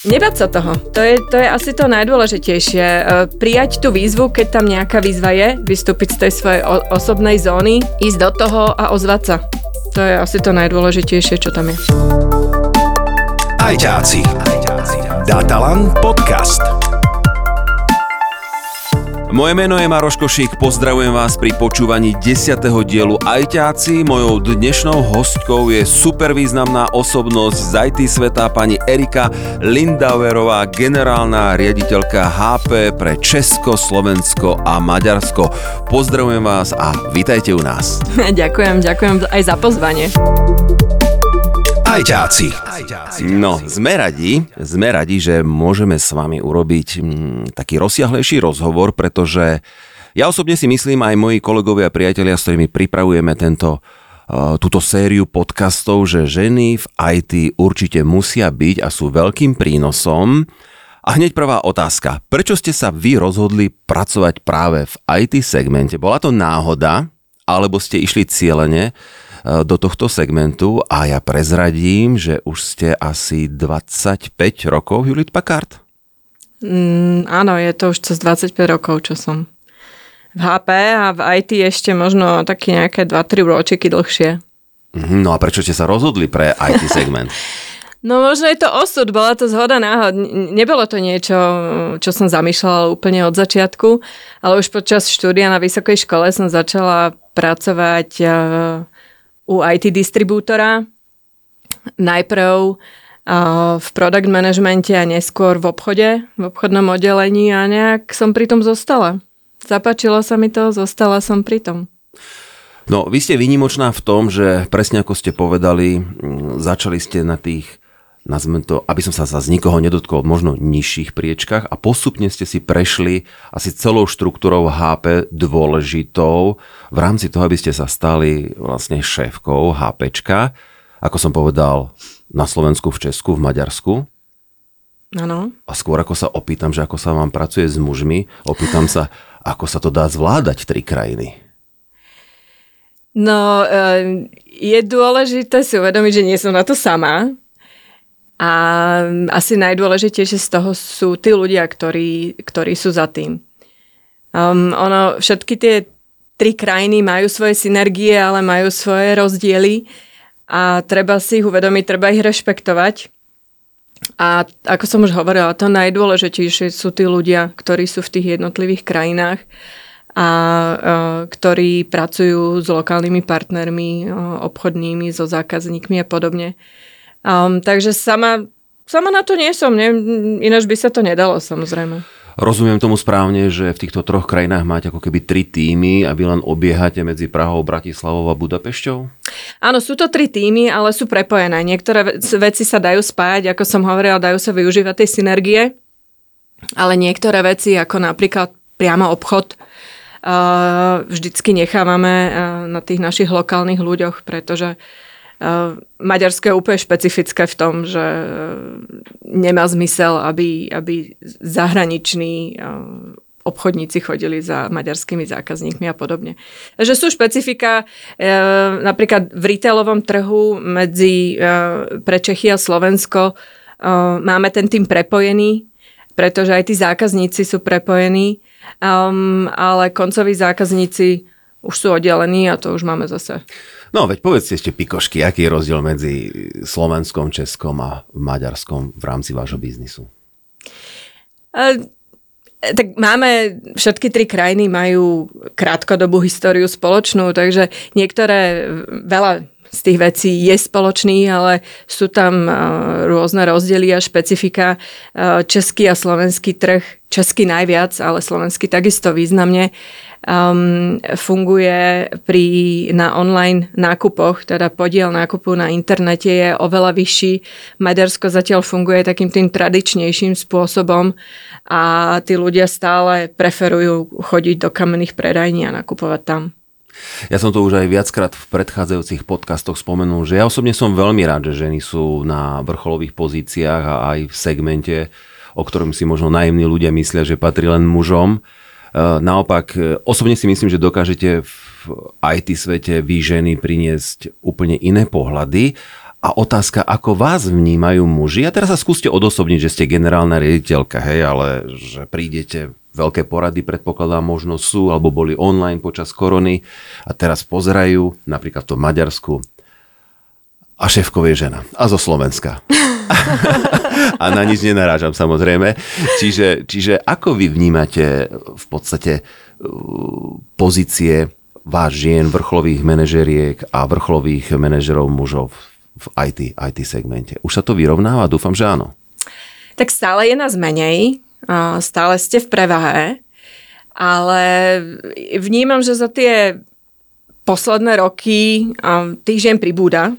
Nebať sa toho. To je, to je asi to najdôležitejšie. E, prijať tú výzvu, keď tam nejaká výzva je, vystúpiť z tej svojej osobnej zóny, ísť do toho a ozvať sa. To je asi to najdôležitejšie, čo tam je. Ajťáci. Datalan podcast. Moje meno je Maroš Košík, pozdravujem vás pri počúvaní 10. dielu Ajťáci. Mojou dnešnou hostkou je super významná osobnosť z IT sveta pani Erika Lindauerová, generálna riaditeľka HP pre Česko, Slovensko a Maďarsko. Pozdravujem vás a vítajte u nás. ďakujem, ďakujem aj za pozvanie. Ajťáci. No, sme radi, sme radi, že môžeme s vami urobiť mm, taký rozsiahlejší rozhovor, pretože ja osobne si myslím, aj moji kolegovia a priatelia, s ktorými pripravujeme tento, uh, túto sériu podcastov, že ženy v IT určite musia byť a sú veľkým prínosom. A hneď prvá otázka. Prečo ste sa vy rozhodli pracovať práve v IT segmente? Bola to náhoda, alebo ste išli cieľene? E, do tohto segmentu a ja prezradím, že už ste asi 25 rokov Hewlett Packard. Mm, áno, je to už cez 25 rokov, čo som v HP a v IT ešte možno také nejaké 2-3 ročiky dlhšie. Mhm, no a prečo ste sa rozhodli pre IT segment? No možno je to osud, bola to zhoda náhod. Nebolo to niečo, čo som zamýšľala úplne od začiatku, ale už počas štúdia na vysokej škole som začala pracovať u IT distribútora. Najprv v product managemente a neskôr v obchode, v obchodnom oddelení a nejak som pri tom zostala. Zapáčilo sa mi to, zostala som pri tom. No, vy ste výnimočná v tom, že presne ako ste povedali, začali ste na tých nazveme to, aby som sa z nikoho nedotkol, možno nižších priečkách a postupne ste si prešli asi celou štruktúrou HP dôležitou v rámci toho, aby ste sa stali vlastne šéfkou HPčka, ako som povedal, na Slovensku, v Česku, v Maďarsku. Áno. A skôr ako sa opýtam, že ako sa vám pracuje s mužmi, opýtam sa, ako sa to dá zvládať tri krajiny. No, eh, je dôležité si uvedomiť, že nie som na to sama, a asi najdôležitejšie z toho sú tí ľudia, ktorí, ktorí sú za tým. Um, ono, všetky tie tri krajiny majú svoje synergie, ale majú svoje rozdiely a treba si ich uvedomiť, treba ich rešpektovať. A ako som už hovorila, to najdôležitejšie sú tí ľudia, ktorí sú v tých jednotlivých krajinách a uh, ktorí pracujú s lokálnymi partnermi, uh, obchodnými, so zákazníkmi a podobne. Um, takže sama, sama na to nie som, ne? ináč by sa to nedalo samozrejme. Rozumiem tomu správne, že v týchto troch krajinách máte ako keby tri týmy a vy len obiehate medzi Prahou, Bratislavou a Budapešťou? Áno, sú to tri týmy, ale sú prepojené. Niektoré veci sa dajú spájať, ako som hovorila, dajú sa využívať tej synergie, ale niektoré veci, ako napríklad priamo obchod, vždycky nechávame na tých našich lokálnych ľuďoch, pretože uh, Maďarsko je úplne špecifické v tom, že ehm, nemá zmysel, aby, aby zahraniční ehm, obchodníci chodili za maďarskými zákazníkmi a podobne. Takže sú špecifika napríklad v retailovom trhu medzi pre Čechy a Slovensko máme ten tým prepojený, pretože aj tí zákazníci sú prepojení, ale koncoví zákazníci už sú oddelení a to už máme zase No, veď povedzte ešte pikošky, aký je rozdiel medzi Slovenskom, Českom a Maďarskom v rámci vášho biznisu? Uh, tak máme, všetky tri krajiny majú krátkodobú históriu spoločnú, takže niektoré, veľa z tých vecí je spoločný, ale sú tam rôzne rozdiely a špecifika. Český a slovenský trh, český najviac, ale slovenský takisto významne um, funguje pri, na online nákupoch, teda podiel nákupu na internete je oveľa vyšší. Maďarsko zatiaľ funguje takým tým tradičnejším spôsobom a tí ľudia stále preferujú chodiť do kamenných predajní a nakupovať tam. Ja som to už aj viackrát v predchádzajúcich podcastoch spomenul, že ja osobne som veľmi rád, že ženy sú na vrcholových pozíciách a aj v segmente, o ktorom si možno naivní ľudia myslia, že patrí len mužom. Eh, naopak, eh, osobne si myslím, že dokážete v IT svete vy ženy priniesť úplne iné pohľady A otázka, ako vás vnímajú muži? A teraz sa skúste odosobniť, že ste generálna riaditeľka, hej, ale že prídete, veľké porady predpokladám možno sú, alebo boli online počas korony a teraz pozerajú, napríklad v Maďarsku, a šéfkou je žena. A zo Slovenska. a na nič nenarážam samozrejme. Čiže, čiže ako vy vnímate v podstate uh, pozície váš žien, vrcholových manažeriek a vrcholových manažerov mužov v IT, IT segmente. Už sa to vyrovnáva? Dúfam, že áno. Tak stále je nás menej, stále ste v prevahe, ale vnímam, že za tie posledné roky tých žien pribúda.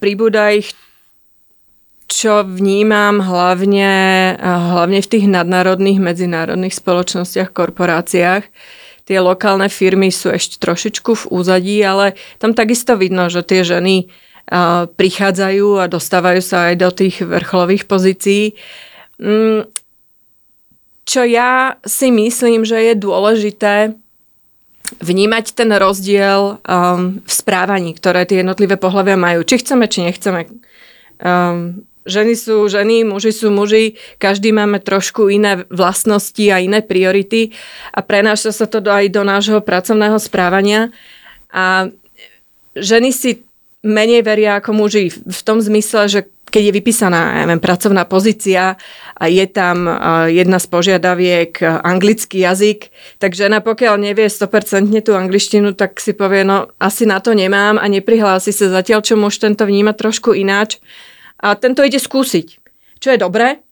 Pribúda ich čo vnímam hlavne, hlavne v tých nadnárodných medzinárodných spoločnostiach, korporáciách, tie lokálne firmy sú ešte trošičku v úzadí, ale tam takisto vidno, že tie ženy prichádzajú a dostávajú sa aj do tých vrcholových pozícií. Mm, čo ja si myslím, že je dôležité vnímať ten rozdiel um, v správaní, ktoré tie jednotlivé pohľavia majú. Či chceme, či nechceme. Um, ženy sú ženy, muži sú muži, každý máme trošku iné vlastnosti a iné priority a prenáša sa to aj do nášho pracovného správania. A ženy si menej veria ako muži v tom zmysle, že keď je vypísaná neviem, pracovná pozícia a je tam jedna z požiadaviek anglický jazyk, tak žena pokiaľ nevie 100% tú angličtinu, tak si povie, no asi na to nemám a neprihlási sa zatiaľ, čo muž tento vníma trošku ináč a tento ide skúsiť, čo je dobré.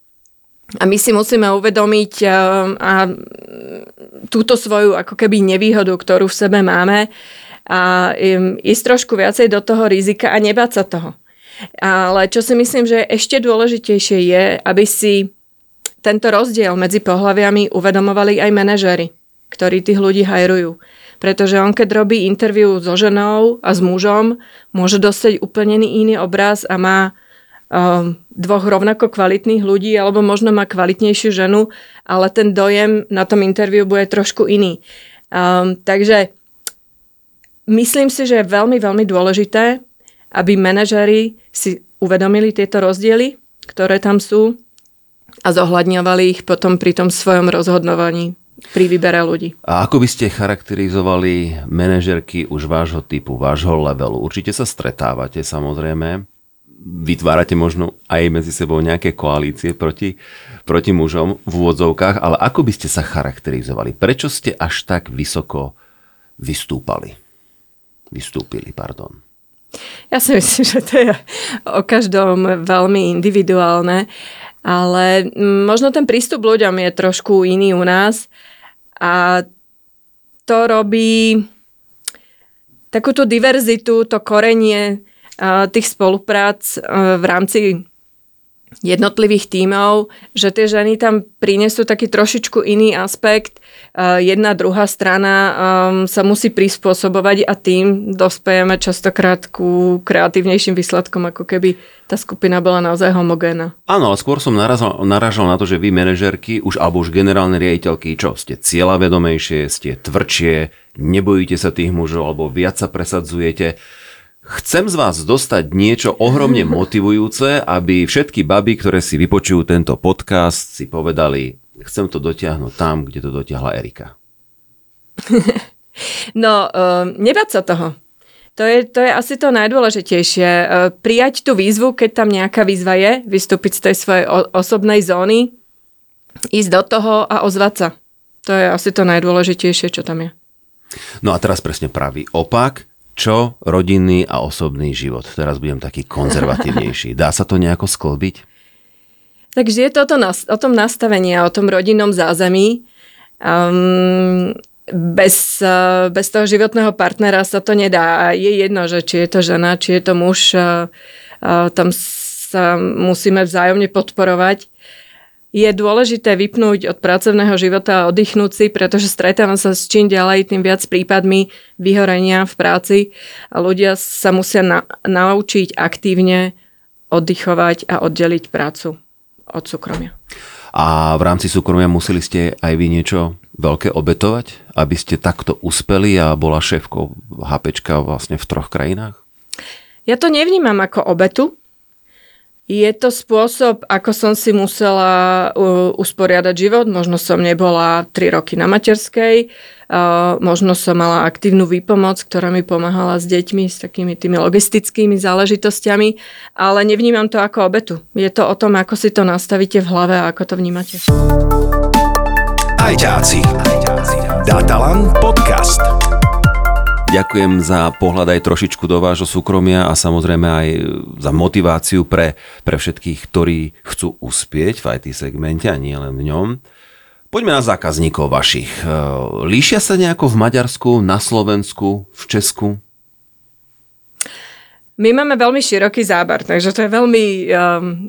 A my si musíme uvedomiť a túto svoju ako keby nevýhodu, ktorú v sebe máme, a ísť trošku viacej do toho rizika a nebáť sa toho. Ale čo si myslím, že ešte dôležitejšie je, aby si tento rozdiel medzi pohľaviami uvedomovali aj manažery, ktorí tých ľudí hajrujú. Pretože on, keď robí interviu so ženou a s mužom, môže dostať úplne iný obraz a má um, dvoch rovnako kvalitných ľudí, alebo možno má kvalitnejšiu ženu, ale ten dojem na tom interviu bude trošku iný. Um, takže myslím si, že je veľmi, veľmi dôležité, aby manažeri si uvedomili tieto rozdiely, ktoré tam sú a zohľadňovali ich potom pri tom svojom rozhodnovaní pri výbere ľudí. A ako by ste charakterizovali manažerky už vášho typu, vášho levelu? Určite sa stretávate samozrejme, vytvárate možno aj medzi sebou nejaké koalície proti, proti mužom v úvodzovkách, ale ako by ste sa charakterizovali? Prečo ste až tak vysoko vystúpali? vystúpili. Pardon. Ja si myslím, že to je o každom veľmi individuálne, ale možno ten prístup ľuďom je trošku iný u nás a to robí takúto diverzitu, to korenie tých spoluprác v rámci jednotlivých tímov, že tie ženy tam prinesú taký trošičku iný aspekt. Jedna, druhá strana um, sa musí prispôsobovať a tým dospejeme častokrát ku kreatívnejším výsledkom, ako keby tá skupina bola naozaj homogénna. Áno, skôr som narazal, naražal na to, že vy manažerky, už alebo už generálne riaditeľky, čo ste cieľavedomejšie, ste tvrdšie, nebojíte sa tých mužov alebo viac sa presadzujete. Chcem z vás dostať niečo ohromne motivujúce, aby všetky baby, ktoré si vypočujú tento podcast, si povedali, chcem to dotiahnuť tam, kde to dotiahla Erika. no, uh, nebať sa toho. To je, to je asi to najdôležitejšie. Uh, prijať tú výzvu, keď tam nejaká výzva je, vystúpiť z tej svojej osobnej zóny, ísť do toho a ozvať sa. To je asi to najdôležitejšie, čo tam je. No a teraz presne pravý opak čo rodinný a osobný život? Teraz budem taký konzervatívnejší. Dá sa to nejako sklbiť? Takže je to o, to, o tom nastavení a o tom rodinnom zázemí. Um, bez, uh, bez toho životného partnera sa to nedá. Je jedno, že či je to žena, či je to muž, uh, uh, tam sa musíme vzájomne podporovať je dôležité vypnúť od pracovného života a oddychnúť si, pretože stretávam sa s čím ďalej, tým viac prípadmi vyhorenia v práci a ľudia sa musia na, naučiť aktívne oddychovať a oddeliť prácu od súkromia. A v rámci súkromia museli ste aj vy niečo veľké obetovať, aby ste takto uspeli a bola šéfkou HPčka vlastne v troch krajinách? Ja to nevnímam ako obetu, je to spôsob, ako som si musela usporiadať život. Možno som nebola 3 roky na materskej, uh, možno som mala aktívnu výpomoc, ktorá mi pomáhala s deťmi, s takými tými logistickými záležitosťami, ale nevnímam to ako obetu. Je to o tom, ako si to nastavíte v hlave a ako to vnímate. Ajťáci. Datalan podcast. Ďakujem za pohľad aj trošičku do vášho súkromia a samozrejme aj za motiváciu pre, pre všetkých, ktorí chcú uspieť v IT segmente a nie len v ňom. Poďme na zákazníkov vašich. E, líšia sa nejako v Maďarsku, na Slovensku, v Česku? My máme veľmi široký záber, takže to je veľmi um,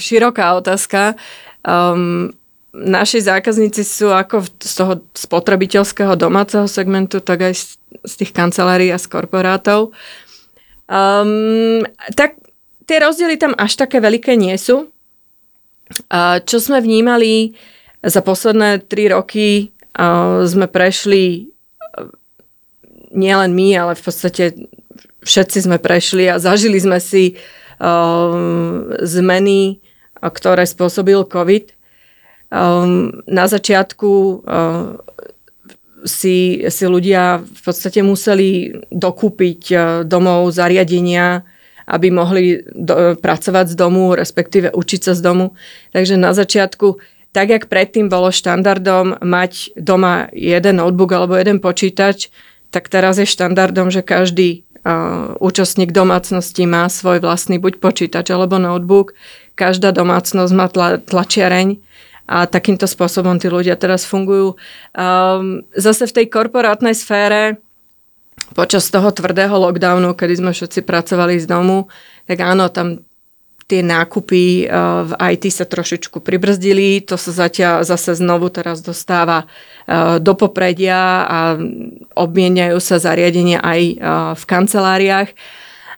široká otázka. Um, naši zákazníci sú ako z toho spotrebiteľského domáceho segmentu, tak aj z, z tých kancelárií a z korporátov. Um, tak tie rozdiely tam až také veľké nie sú. Uh, čo sme vnímali za posledné tri roky, uh, sme prešli uh, nielen my, ale v podstate všetci sme prešli a zažili sme si uh, zmeny, ktoré spôsobil COVID Um, na začiatku uh, si, si ľudia v podstate museli dokúpiť uh, domov zariadenia, aby mohli do, pracovať z domu, respektíve učiť sa z domu. Takže na začiatku, tak jak predtým bolo štandardom mať doma jeden notebook alebo jeden počítač, tak teraz je štandardom, že každý uh, účastník domácnosti má svoj vlastný buď počítač alebo notebook. Každá domácnosť má tla, tlačiareň a takýmto spôsobom tí ľudia teraz fungujú. Um, zase v tej korporátnej sfére počas toho tvrdého lockdownu, kedy sme všetci pracovali z domu, tak áno, tam tie nákupy uh, v IT sa trošičku pribrzdili, to sa zatiaľ zase znovu teraz dostáva uh, do popredia a obmieniajú sa zariadenia aj uh, v kanceláriách.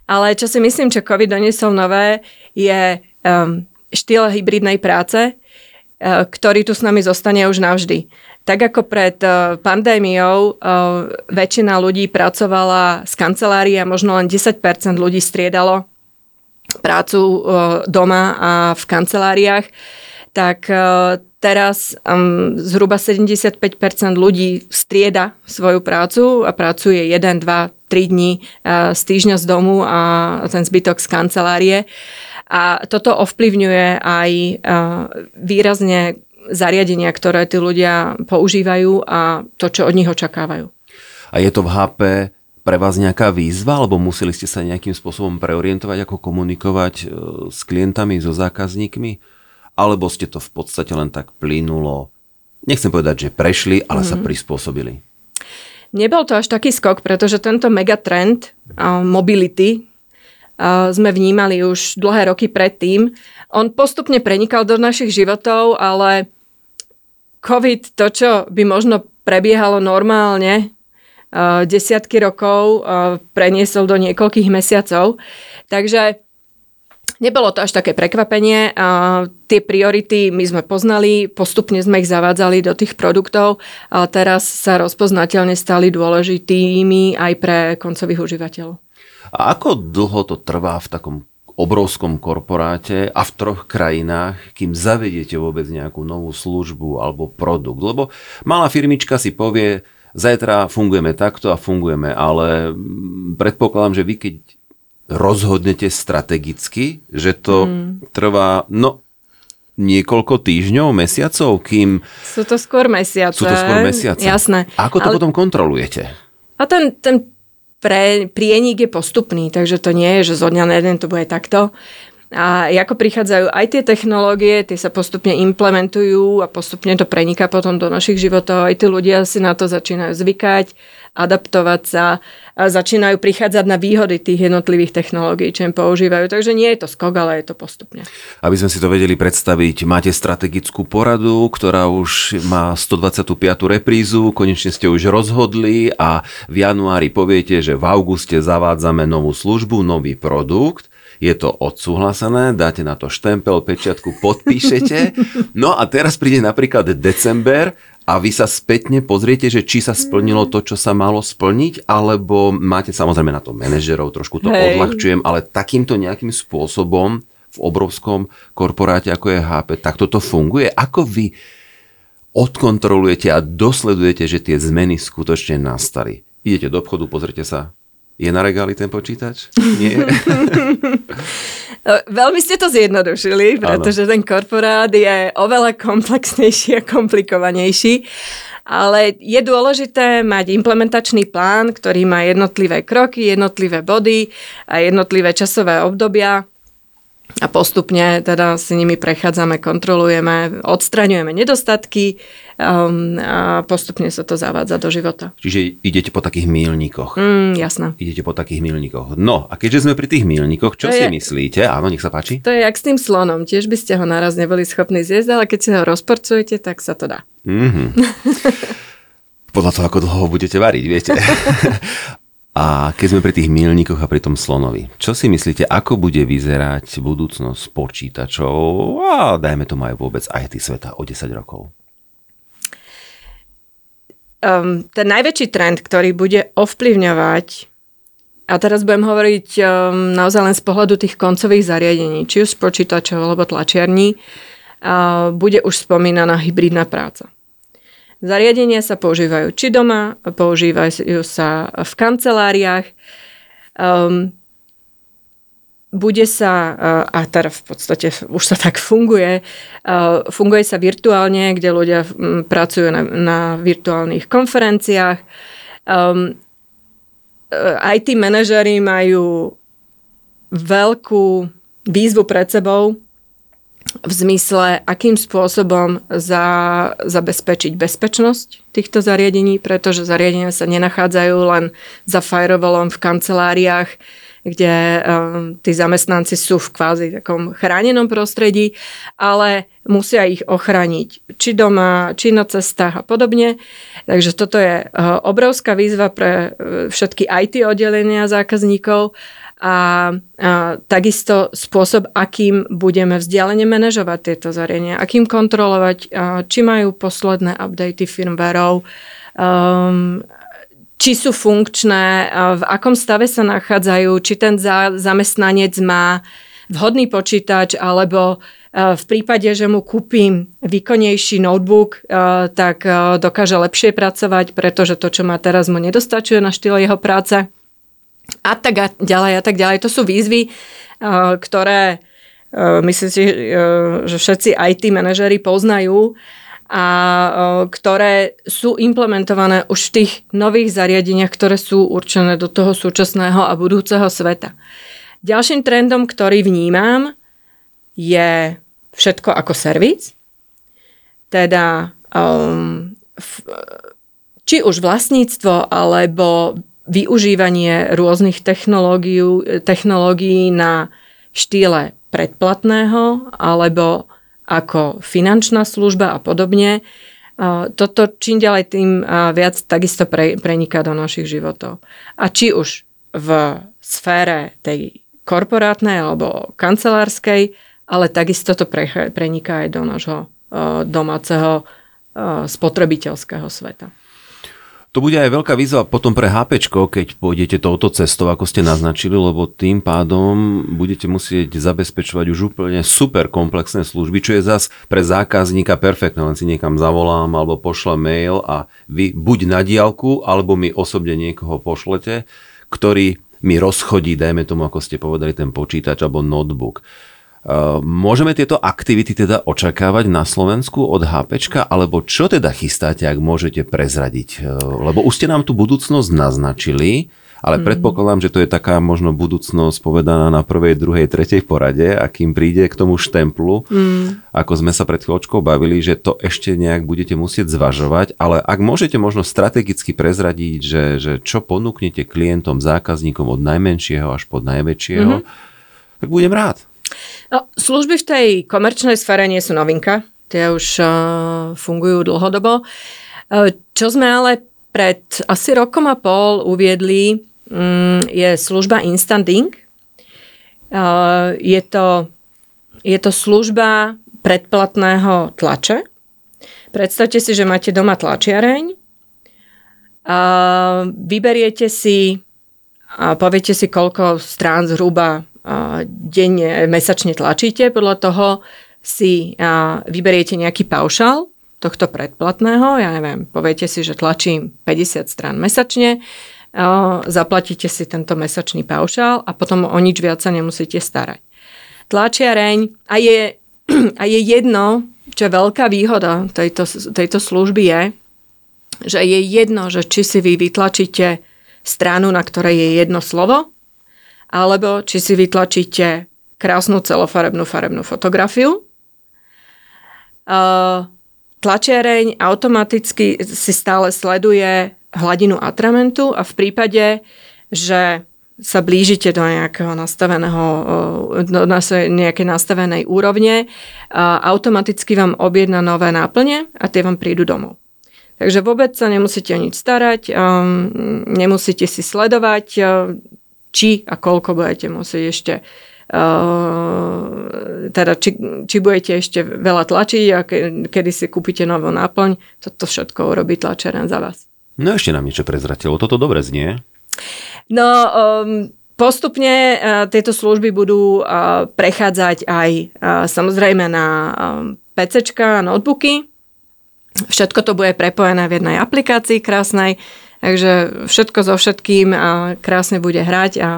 Ale čo si myslím, čo COVID doniesol nové, je um, štýl hybridnej práce, Eh, ktorý tu s nami zostane už navždy. Tak ako pred eh, pandémiou eh, väčšina ľudí pracovala z kancelárie a možno len 10% ľudí striedalo prácu doma a v kanceláriách, tak teraz zhruba 75% ľudí strieda svoju prácu a pracuje 1, 2, 3 dní z týždňa z domu a ten zbytok z kancelárie. A toto ovplyvňuje aj výrazne zariadenia, ktoré tí ľudia používajú a to, čo od nich očakávajú. A je to v HP pre vás nejaká výzva, alebo museli ste sa nejakým spôsobom preorientovať, ako komunikovať e, s klientami, so zákazníkmi? Alebo ste to v podstate len tak plynulo, nechcem povedať, že prešli, ale mm-hmm. sa mhm. prispôsobili? Nebol to až taký skok, pretože tento megatrend mobility, sme vnímali už dlhé roky predtým. On postupne prenikal do našich životov, ale COVID, to, čo by možno prebiehalo normálne desiatky rokov, preniesol do niekoľkých mesiacov. Takže nebolo to až také prekvapenie. Tie priority my sme poznali, postupne sme ich zavádzali do tých produktov, ale teraz sa rozpoznateľne stali dôležitými aj pre koncových užívateľov. A ako dlho to trvá v takom obrovskom korporáte a v troch krajinách, kým zavediete vôbec nejakú novú službu alebo produkt? Lebo malá firmička si povie, zajtra fungujeme takto a fungujeme, ale predpokladám, že vy keď rozhodnete strategicky, že to mm. trvá, no niekoľko týždňov, mesiacov, kým... Sú to skôr mesiace. Sú to skôr mesiace. Jasné. Ako to ale... potom kontrolujete? A ten, ten pre, prienik je postupný, takže to nie je, že zo dňa na jeden to bude takto. A ako prichádzajú aj tie technológie, tie sa postupne implementujú a postupne to preniká potom do našich životov. Aj tí ľudia si na to začínajú zvykať, adaptovať sa, a začínajú prichádzať na výhody tých jednotlivých technológií, čo im používajú. Takže nie je to skok, ale je to postupne. Aby sme si to vedeli predstaviť, máte strategickú poradu, ktorá už má 125. reprízu, konečne ste už rozhodli a v januári poviete, že v auguste zavádzame novú službu, nový produkt je to odsúhlasené, dáte na to štempel, pečiatku, podpíšete. No a teraz príde napríklad december a vy sa spätne pozriete, že či sa splnilo to, čo sa malo splniť, alebo máte samozrejme na to manažerov, trošku to Hej. odľahčujem, ale takýmto nejakým spôsobom v obrovskom korporáte, ako je HP, tak toto funguje. Ako vy odkontrolujete a dosledujete, že tie zmeny skutočne nastali? Idete do obchodu, pozrite sa, je na regáli ten počítač? Nie? Veľmi ste to zjednodušili, pretože ten korporát je oveľa komplexnejší a komplikovanejší. Ale je dôležité mať implementačný plán, ktorý má jednotlivé kroky, jednotlivé body a jednotlivé časové obdobia a postupne teda si nimi prechádzame, kontrolujeme, odstraňujeme nedostatky um, a postupne sa to zavádza do života. Čiže idete po takých mílnikoch. Mm, jasné. Idete po takých milníkoch. No, a keďže sme pri tých milníkoch, čo To si je- myslíte? Áno, nech sa páči. To je jak s tým slonom. Tiež by ste ho naraz neboli schopní zjesť, ale keď si ho rozporcujete, tak sa to dá. Mhm. Podľa toho, ako dlho ho budete variť, viete. a keď sme pri tých milníkoch a pri tom slonovi, čo si myslíte, ako bude vyzerať budúcnosť počítačov a dajme tomu aj vôbec IT sveta o 10 rokov? Um, ten najväčší trend, ktorý bude ovplyvňovať, a teraz budem hovoriť um, naozaj len z pohľadu tých koncových zariadení, či už počítačov alebo tlačiarní, uh, bude už spomínaná hybridná práca. Zariadenia sa používajú či doma, používajú sa v kanceláriách. Um, bude sa, uh, a teda v podstate už sa tak funguje, uh, funguje sa virtuálne, kde ľudia mm, pracujú na, na virtuálnych konferenciách. Um, uh, IT manažery majú veľkú výzvu pred sebou v zmysle, akým spôsobom za, zabezpečiť bezpečnosť týchto zariadení, pretože zariadenia sa nenachádzajú len za firewallom v kanceláriách, kde um, tí zamestnanci sú v kvázi takom chránenom prostredí, ale musia ich ochrániť či doma, či na cestách a podobne. Takže toto je uh, obrovská výzva pre uh, všetky IT oddelenia zákazníkov a, a takisto spôsob, akým budeme vzdialene manažovať tieto zariadenia, akým kontrolovať, a, či majú posledné updaty firmwareov, um, či sú funkčné, v akom stave sa nachádzajú, či ten za, zamestnanec má vhodný počítač, alebo a, v prípade, že mu kúpim výkonnejší notebook, a, tak a, dokáže lepšie pracovať, pretože to, čo má teraz, mu nedostačuje na štýl jeho práce a tak a ďalej a tak ďalej. To sú výzvy, ktoré myslím si, že všetci IT manažery poznajú a uh, ktoré sú implementované už v tých nových zariadeniach, ktoré sú určené do toho súčasného a budúceho sveta. Ďalším trendom, ktorý vnímam, je všetko ako servis. Teda um, v, či už vlastníctvo alebo využívanie rôznych technológií na štýle predplatného alebo ako finančná služba a podobne. Toto čím ďalej tým viac takisto pre, preniká do našich životov. A či už v sfére tej korporátnej alebo kancelárskej, ale takisto to pre, preniká aj do nášho domáceho spotrebiteľského sveta. To bude aj veľká výzva potom pre HP, keď pôjdete touto cestou, ako ste naznačili, lebo tým pádom budete musieť zabezpečovať už úplne super komplexné služby, čo je zas pre zákazníka perfektné, len si niekam zavolám alebo pošlem mail a vy buď na diálku, alebo mi osobne niekoho pošlete, ktorý mi rozchodí, dajme tomu, ako ste povedali, ten počítač alebo notebook. Môžeme tieto aktivity teda očakávať na Slovensku od HP, alebo čo teda chystáte, ak môžete prezradiť? Lebo už ste nám tú budúcnosť naznačili, ale mm. predpokladám, že to je taká možno budúcnosť povedaná na prvej, druhej, tretej porade a kým príde k tomu štemplu, mm. ako sme sa pred chvíľočkou bavili, že to ešte nejak budete musieť zvažovať, ale ak môžete možno strategicky prezradiť, že, že čo ponúknete klientom, zákazníkom od najmenšieho až po najväčšieho, mm-hmm. tak budem rád. No, služby v tej komerčnej sfére nie sú novinka. Tie už uh, fungujú dlhodobo. Uh, čo sme ale pred asi rokom a pol uviedli, um, je služba Instant Ink. Uh, je, to, je to služba predplatného tlače, predstavte si, že máte doma tlačiareň, a vyberiete si a poviete si, koľko strán zhruba denne, mesačne tlačíte. Podľa toho si vyberiete nejaký paušal tohto predplatného. Ja neviem, poviete si, že tlačím 50 strán mesačne, zaplatíte si tento mesačný paušal a potom o nič viac sa nemusíte starať. Tlačiareň a je, a je jedno, čo je veľká výhoda tejto, tejto služby je, že je jedno, že či si vy vytlačíte stranu, na ktorej je jedno slovo, alebo či si vytlačíte krásnu celofarebnú farebnú fotografiu. Tlačiareň automaticky si stále sleduje hladinu atramentu a v prípade, že sa blížite do nejakého nastaveného, do nejakej nastavenej úrovne, automaticky vám objedná nové náplne a tie vám prídu domov. Takže vôbec sa nemusíte o nič starať, nemusíte si sledovať, či a koľko budete musieť ešte Uh, teda či, či budete ešte veľa tlačiť a ke, kedy si kúpite novú náplň, toto všetko urobí tlačeren za vás. No ešte nám niečo prezratilo, toto dobre znie. No um, postupne uh, tieto služby budú uh, prechádzať aj uh, samozrejme na um, PCčka, notebooky, Všetko to bude prepojené v jednej aplikácii krásnej, takže všetko so všetkým a krásne bude hrať a, a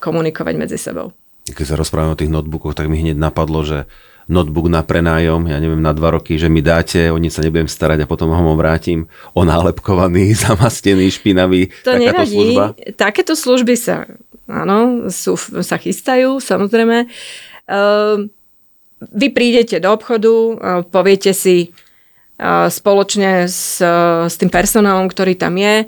komunikovať medzi sebou. Keď sa rozprávame o tých notebookoch, tak mi hneď napadlo, že notebook na prenájom, ja neviem, na dva roky, že mi dáte, o nič sa nebudem starať a potom ho vrátim, o nálepkovaný, zamastený, špinavý. To Takáto nevadí. Služba. Takéto služby sa, áno, sú, sa chystajú, samozrejme. Uh, vy prídete do obchodu, poviete si spoločne s, s tým personálom, ktorý tam je,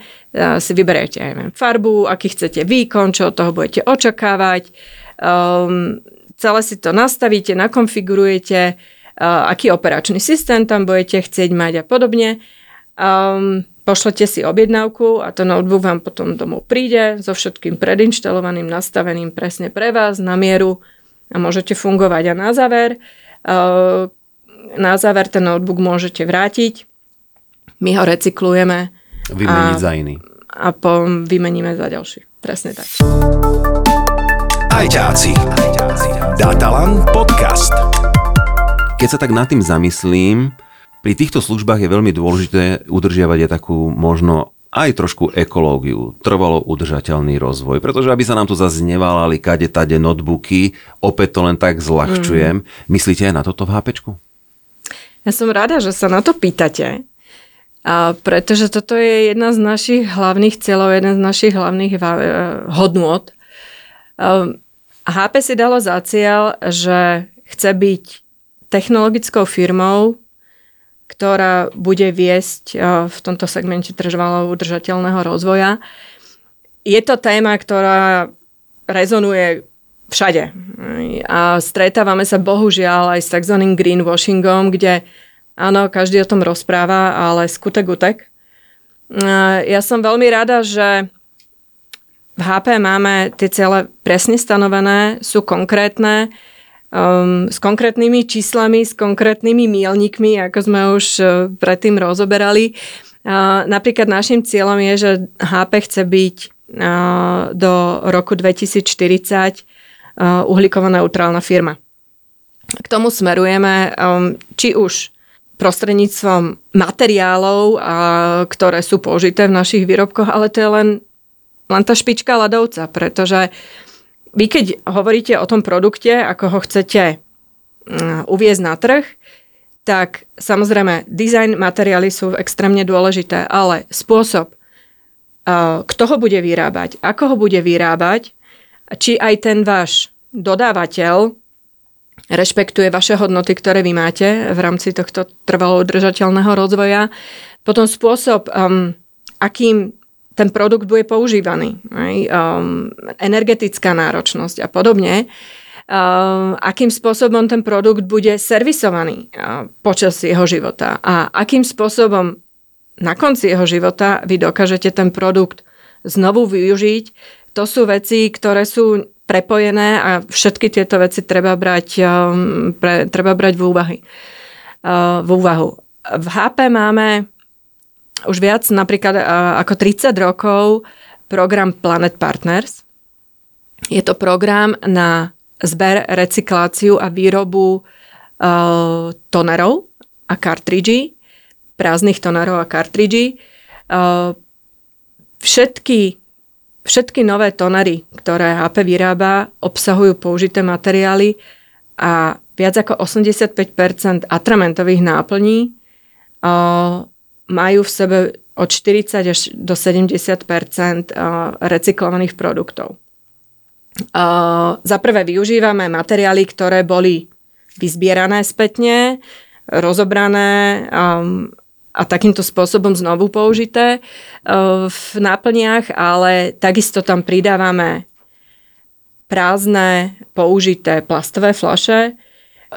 si vyberiete aj neviem, farbu, aký chcete výkon, čo od toho budete očakávať. Um, celé si to nastavíte, nakonfigurujete, uh, aký operačný systém tam budete chcieť mať a podobne. Um, pošlete si objednávku a to notebook vám potom domov príde so všetkým predinštalovaným, nastaveným presne pre vás na mieru a môžete fungovať. A na záver, eh, na záver ten notebook môžete vrátiť, my ho recyklujeme. Vymeniť a, za iný. A po, vymeníme za ďalší. Presne tak. Ajťáci. Datalan podcast. Keď sa tak nad tým zamyslím, pri týchto službách je veľmi dôležité udržiavať aj takú možno aj trošku ekológiu, trvalo udržateľný rozvoj, pretože aby sa nám tu zase nevalali kade tade notebooky, opäť to len tak zľahčujem. Mm. Myslíte aj na toto v HPčku? Ja som rada, že sa na to pýtate, a pretože toto je jedna z našich hlavných cieľov, jedna z našich hlavných e, hodnôt. HP si dalo za cieľ, že chce byť technologickou firmou, ktorá bude viesť eh, v tomto segmente trvalo udržateľného rozvoja. Je to téma, ktorá rezonuje všade. A stretávame sa bohužiaľ aj s tzv. greenwashingom, kde áno, každý o tom rozpráva, ale skutek utek. Ja som veľmi rada, že v HP máme tie ciele presne stanovené, sú konkrétne, um, s konkrétnymi číslami, s konkrétnymi mielnikmi, ako sme už uh, predtým rozoberali. Uh, napríklad našim cieľom je, že HP chce byť uh, do roku 2040 uh, uhlíková neutrálna firma. K tomu smerujeme, či už prostredníctvom materiálov, ktoré sú použité v našich výrobkoch, ale to je len, len tá špička ľadovca, pretože vy keď hovoríte o tom produkte, ako ho chcete mm, uviezť na trh, tak samozrejme design materiály sú extrémne dôležité, ale spôsob, kto ho bude vyrábať, ako ho bude vyrábať, či aj ten váš dodávateľ rešpektuje vaše hodnoty, ktoré vy máte v rámci tohto trvalo udržateľného rozvoja. Potom spôsob, um, akým ten produkt bude používaný. Um, energetická náročnosť a podobne. Um, akým spôsobom ten produkt bude servisovaný uh, počas jeho života a akým spôsobom na konci jeho života vy dokážete ten produkt znovu využiť. To sú veci, ktoré sú prepojené a všetky tieto veci treba brať, um, pre, treba brať v úvahy. v úvahu. V HP máme už viac napríklad ako 30 rokov program Planet Partners. Je to program na zber, recykláciu a výrobu uh, tonerov a kartridží, prázdnych tonerov a kartridží. Uh, všetky, všetky nové tonery, ktoré HP vyrába, obsahujú použité materiály a viac ako 85% atramentových náplní majú v sebe od 40 až do 70% recyklovaných produktov. Za prvé využívame materiály, ktoré boli vyzbierané spätne, rozobrané a takýmto spôsobom znovu použité v náplniach, ale takisto tam pridávame prázdne, použité plastové flaše,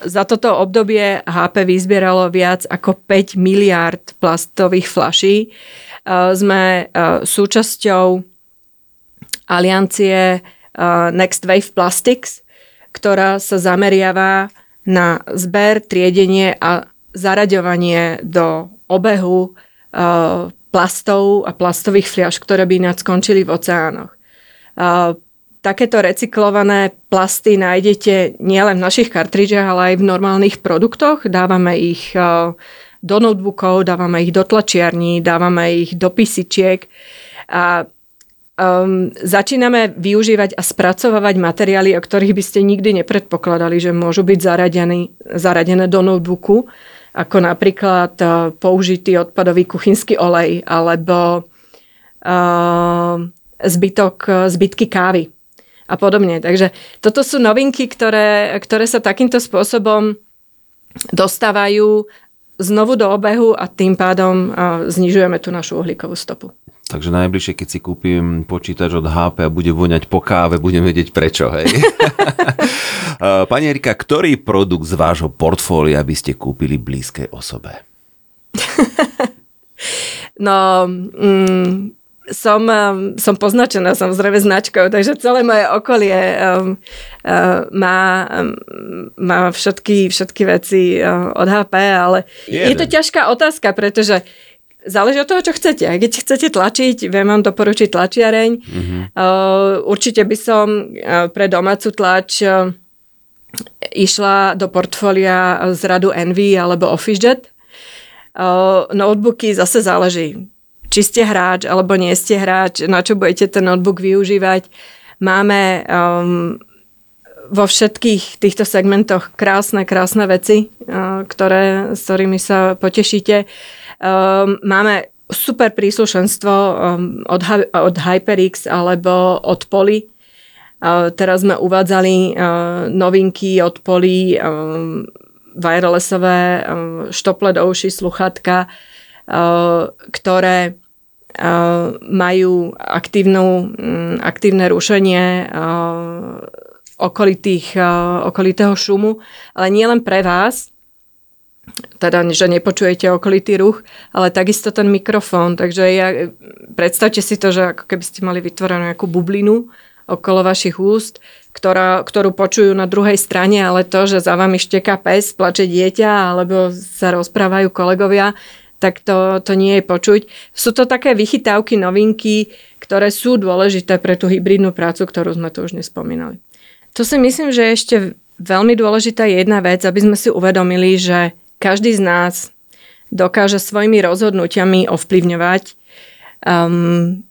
za toto obdobie HP vyzbieralo viac ako 5 miliard plastových flaší. E, sme e, súčasťou aliancie Next Wave Plastics, ktorá sa zameriava na zber, triedenie a zaraďovanie do obehu plastov a plastových fliaž, ktoré by ináč skončili v oceánoch. Takéto recyklované plasty nájdete nielen v našich kartridžiach, ale aj v normálnych produktoch. Dávame ich e, do notebookov, dávame ich do tlačiarní, dávame ich do pisičiek a um, začíname využívať a spracovávať materiály, o ktorých by ste nikdy nepredpokladali, že môžu byť zaradené, zaradené do notebooku, ako napríklad uh, použitý odpadový kuchynský olej alebo uh, zbytok, zbytky kávy a podobne. Takže toto sú novinky, ktoré, ktoré sa takýmto spôsobom dostávajú znovu do obehu a tým pádom znižujeme tú našu uhlíkovú stopu. Takže najbližšie, keď si kúpim počítač od HP a bude voňať po káve, budem vedieť prečo, hej? Pani Erika, ktorý produkt z vášho portfólia by ste kúpili blízkej osobe? no, mm, som, um, som poznačená samozrejme značkou, takže celé moje okolie um, uh, má, um, má všetky, všetky veci uh, od HP, ale Jeden. je to ťažká otázka, pretože záleží od toho, čo chcete. Keď chcete tlačiť, viem vám doporučiť tlačiareň. Mm-hmm. Uh, určite by som uh, pre domácu tlač uh, išla do portfólia z radu Envy alebo OfficeJet. Notebooky zase záleží či ste hráč alebo nie ste hráč, na čo budete ten notebook využívať. Máme um, vo všetkých týchto segmentoch krásne, krásne veci, ktoré, s ktorými sa potešíte. Máme super príslušenstvo od, od HyperX alebo od Poly. Teraz sme uvádzali uh, novinky od Poly, um, wirelessové um, štople do uši, sluchatka, ktoré majú aktívnu, aktívne rušenie okolitých, okolitého šumu, ale nie len pre vás, teda, že nepočujete okolitý ruch, ale takisto ten mikrofón. Takže ja, predstavte si to, že ako keby ste mali vytvorenú nejakú bublinu okolo vašich úst, ktorá, ktorú počujú na druhej strane, ale to, že za vami šteká pes, plače dieťa alebo sa rozprávajú kolegovia, tak to, to nie je počuť. Sú to také vychytávky, novinky, ktoré sú dôležité pre tú hybridnú prácu, ktorú sme tu už nespomínali. To si myslím, že je ešte veľmi dôležitá jedna vec, aby sme si uvedomili, že každý z nás dokáže svojimi rozhodnutiami ovplyvňovať, um,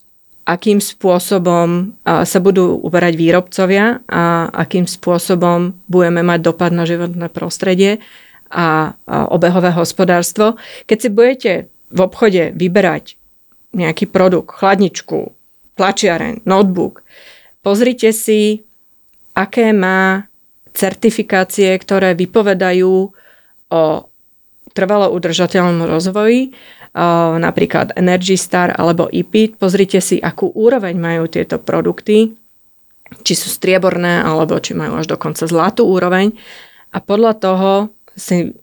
akým spôsobom sa budú uberať výrobcovia a akým spôsobom budeme mať dopad na životné prostredie a, obehové hospodárstvo. Keď si budete v obchode vyberať nejaký produkt, chladničku, tlačiareň, notebook, pozrite si, aké má certifikácie, ktoré vypovedajú o trvalo udržateľnom rozvoji, napríklad Energy Star alebo IPIT. Pozrite si, akú úroveň majú tieto produkty, či sú strieborné, alebo či majú až dokonca zlatú úroveň. A podľa toho si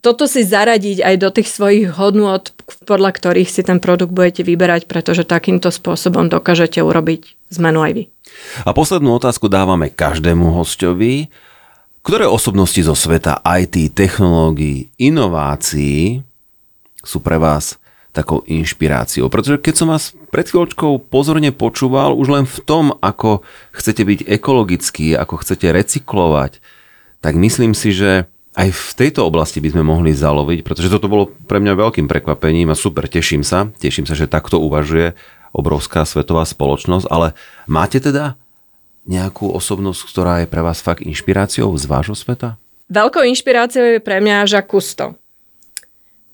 toto si zaradiť aj do tých svojich hodnôt, podľa ktorých si ten produkt budete vyberať, pretože takýmto spôsobom dokážete urobiť zmenu aj vy. A poslednú otázku dávame každému hostovi. Ktoré osobnosti zo sveta IT, technológií, inovácií sú pre vás takou inšpiráciou? Pretože keď som vás pred chvíľočkou pozorne počúval, už len v tom, ako chcete byť ekologický, ako chcete recyklovať, tak myslím si, že aj v tejto oblasti by sme mohli zaloviť, pretože toto bolo pre mňa veľkým prekvapením a super, teším sa. Teším sa, že takto uvažuje obrovská svetová spoločnosť, ale máte teda nejakú osobnosť, ktorá je pre vás fakt inšpiráciou z vášho sveta? Veľkou inšpiráciou je pre mňa Jacques Cousteau.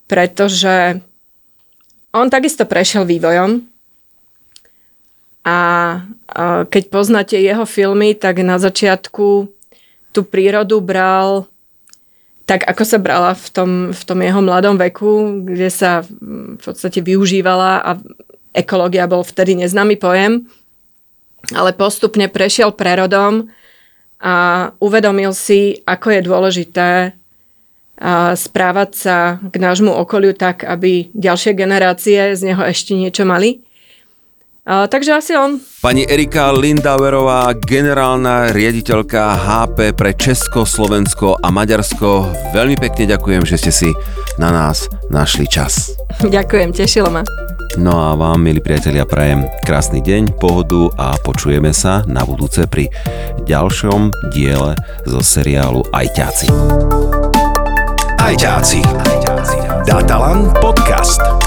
Pretože on takisto prešiel vývojom a keď poznáte jeho filmy, tak na začiatku tú prírodu bral tak, ako sa brala v tom, v tom jeho mladom veku, kde sa v podstate využívala a ekológia bol vtedy neznámy pojem ale postupne prešiel prerodom a uvedomil si, ako je dôležité správať sa k nášmu okoliu tak, aby ďalšie generácie z neho ešte niečo mali. A, takže asi on. Pani Erika Lindauerová, generálna riaditeľka HP pre Česko, Slovensko a Maďarsko. Veľmi pekne ďakujem, že ste si na nás našli čas. Ďakujem, tešilo ma. No a vám, milí priatelia, prajem krásny deň, pohodu a počujeme sa na budúce pri ďalšom diele zo seriálu Ajťáci. Ajťáci. Datalan podcast.